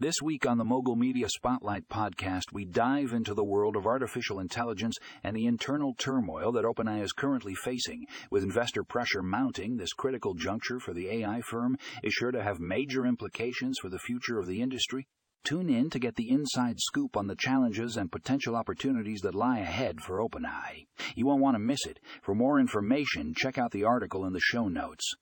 This week on the Mogul Media Spotlight podcast, we dive into the world of artificial intelligence and the internal turmoil that OpenAI is currently facing. With investor pressure mounting, this critical juncture for the AI firm is sure to have major implications for the future of the industry. Tune in to get the inside scoop on the challenges and potential opportunities that lie ahead for OpenAI. You won't want to miss it. For more information, check out the article in the show notes.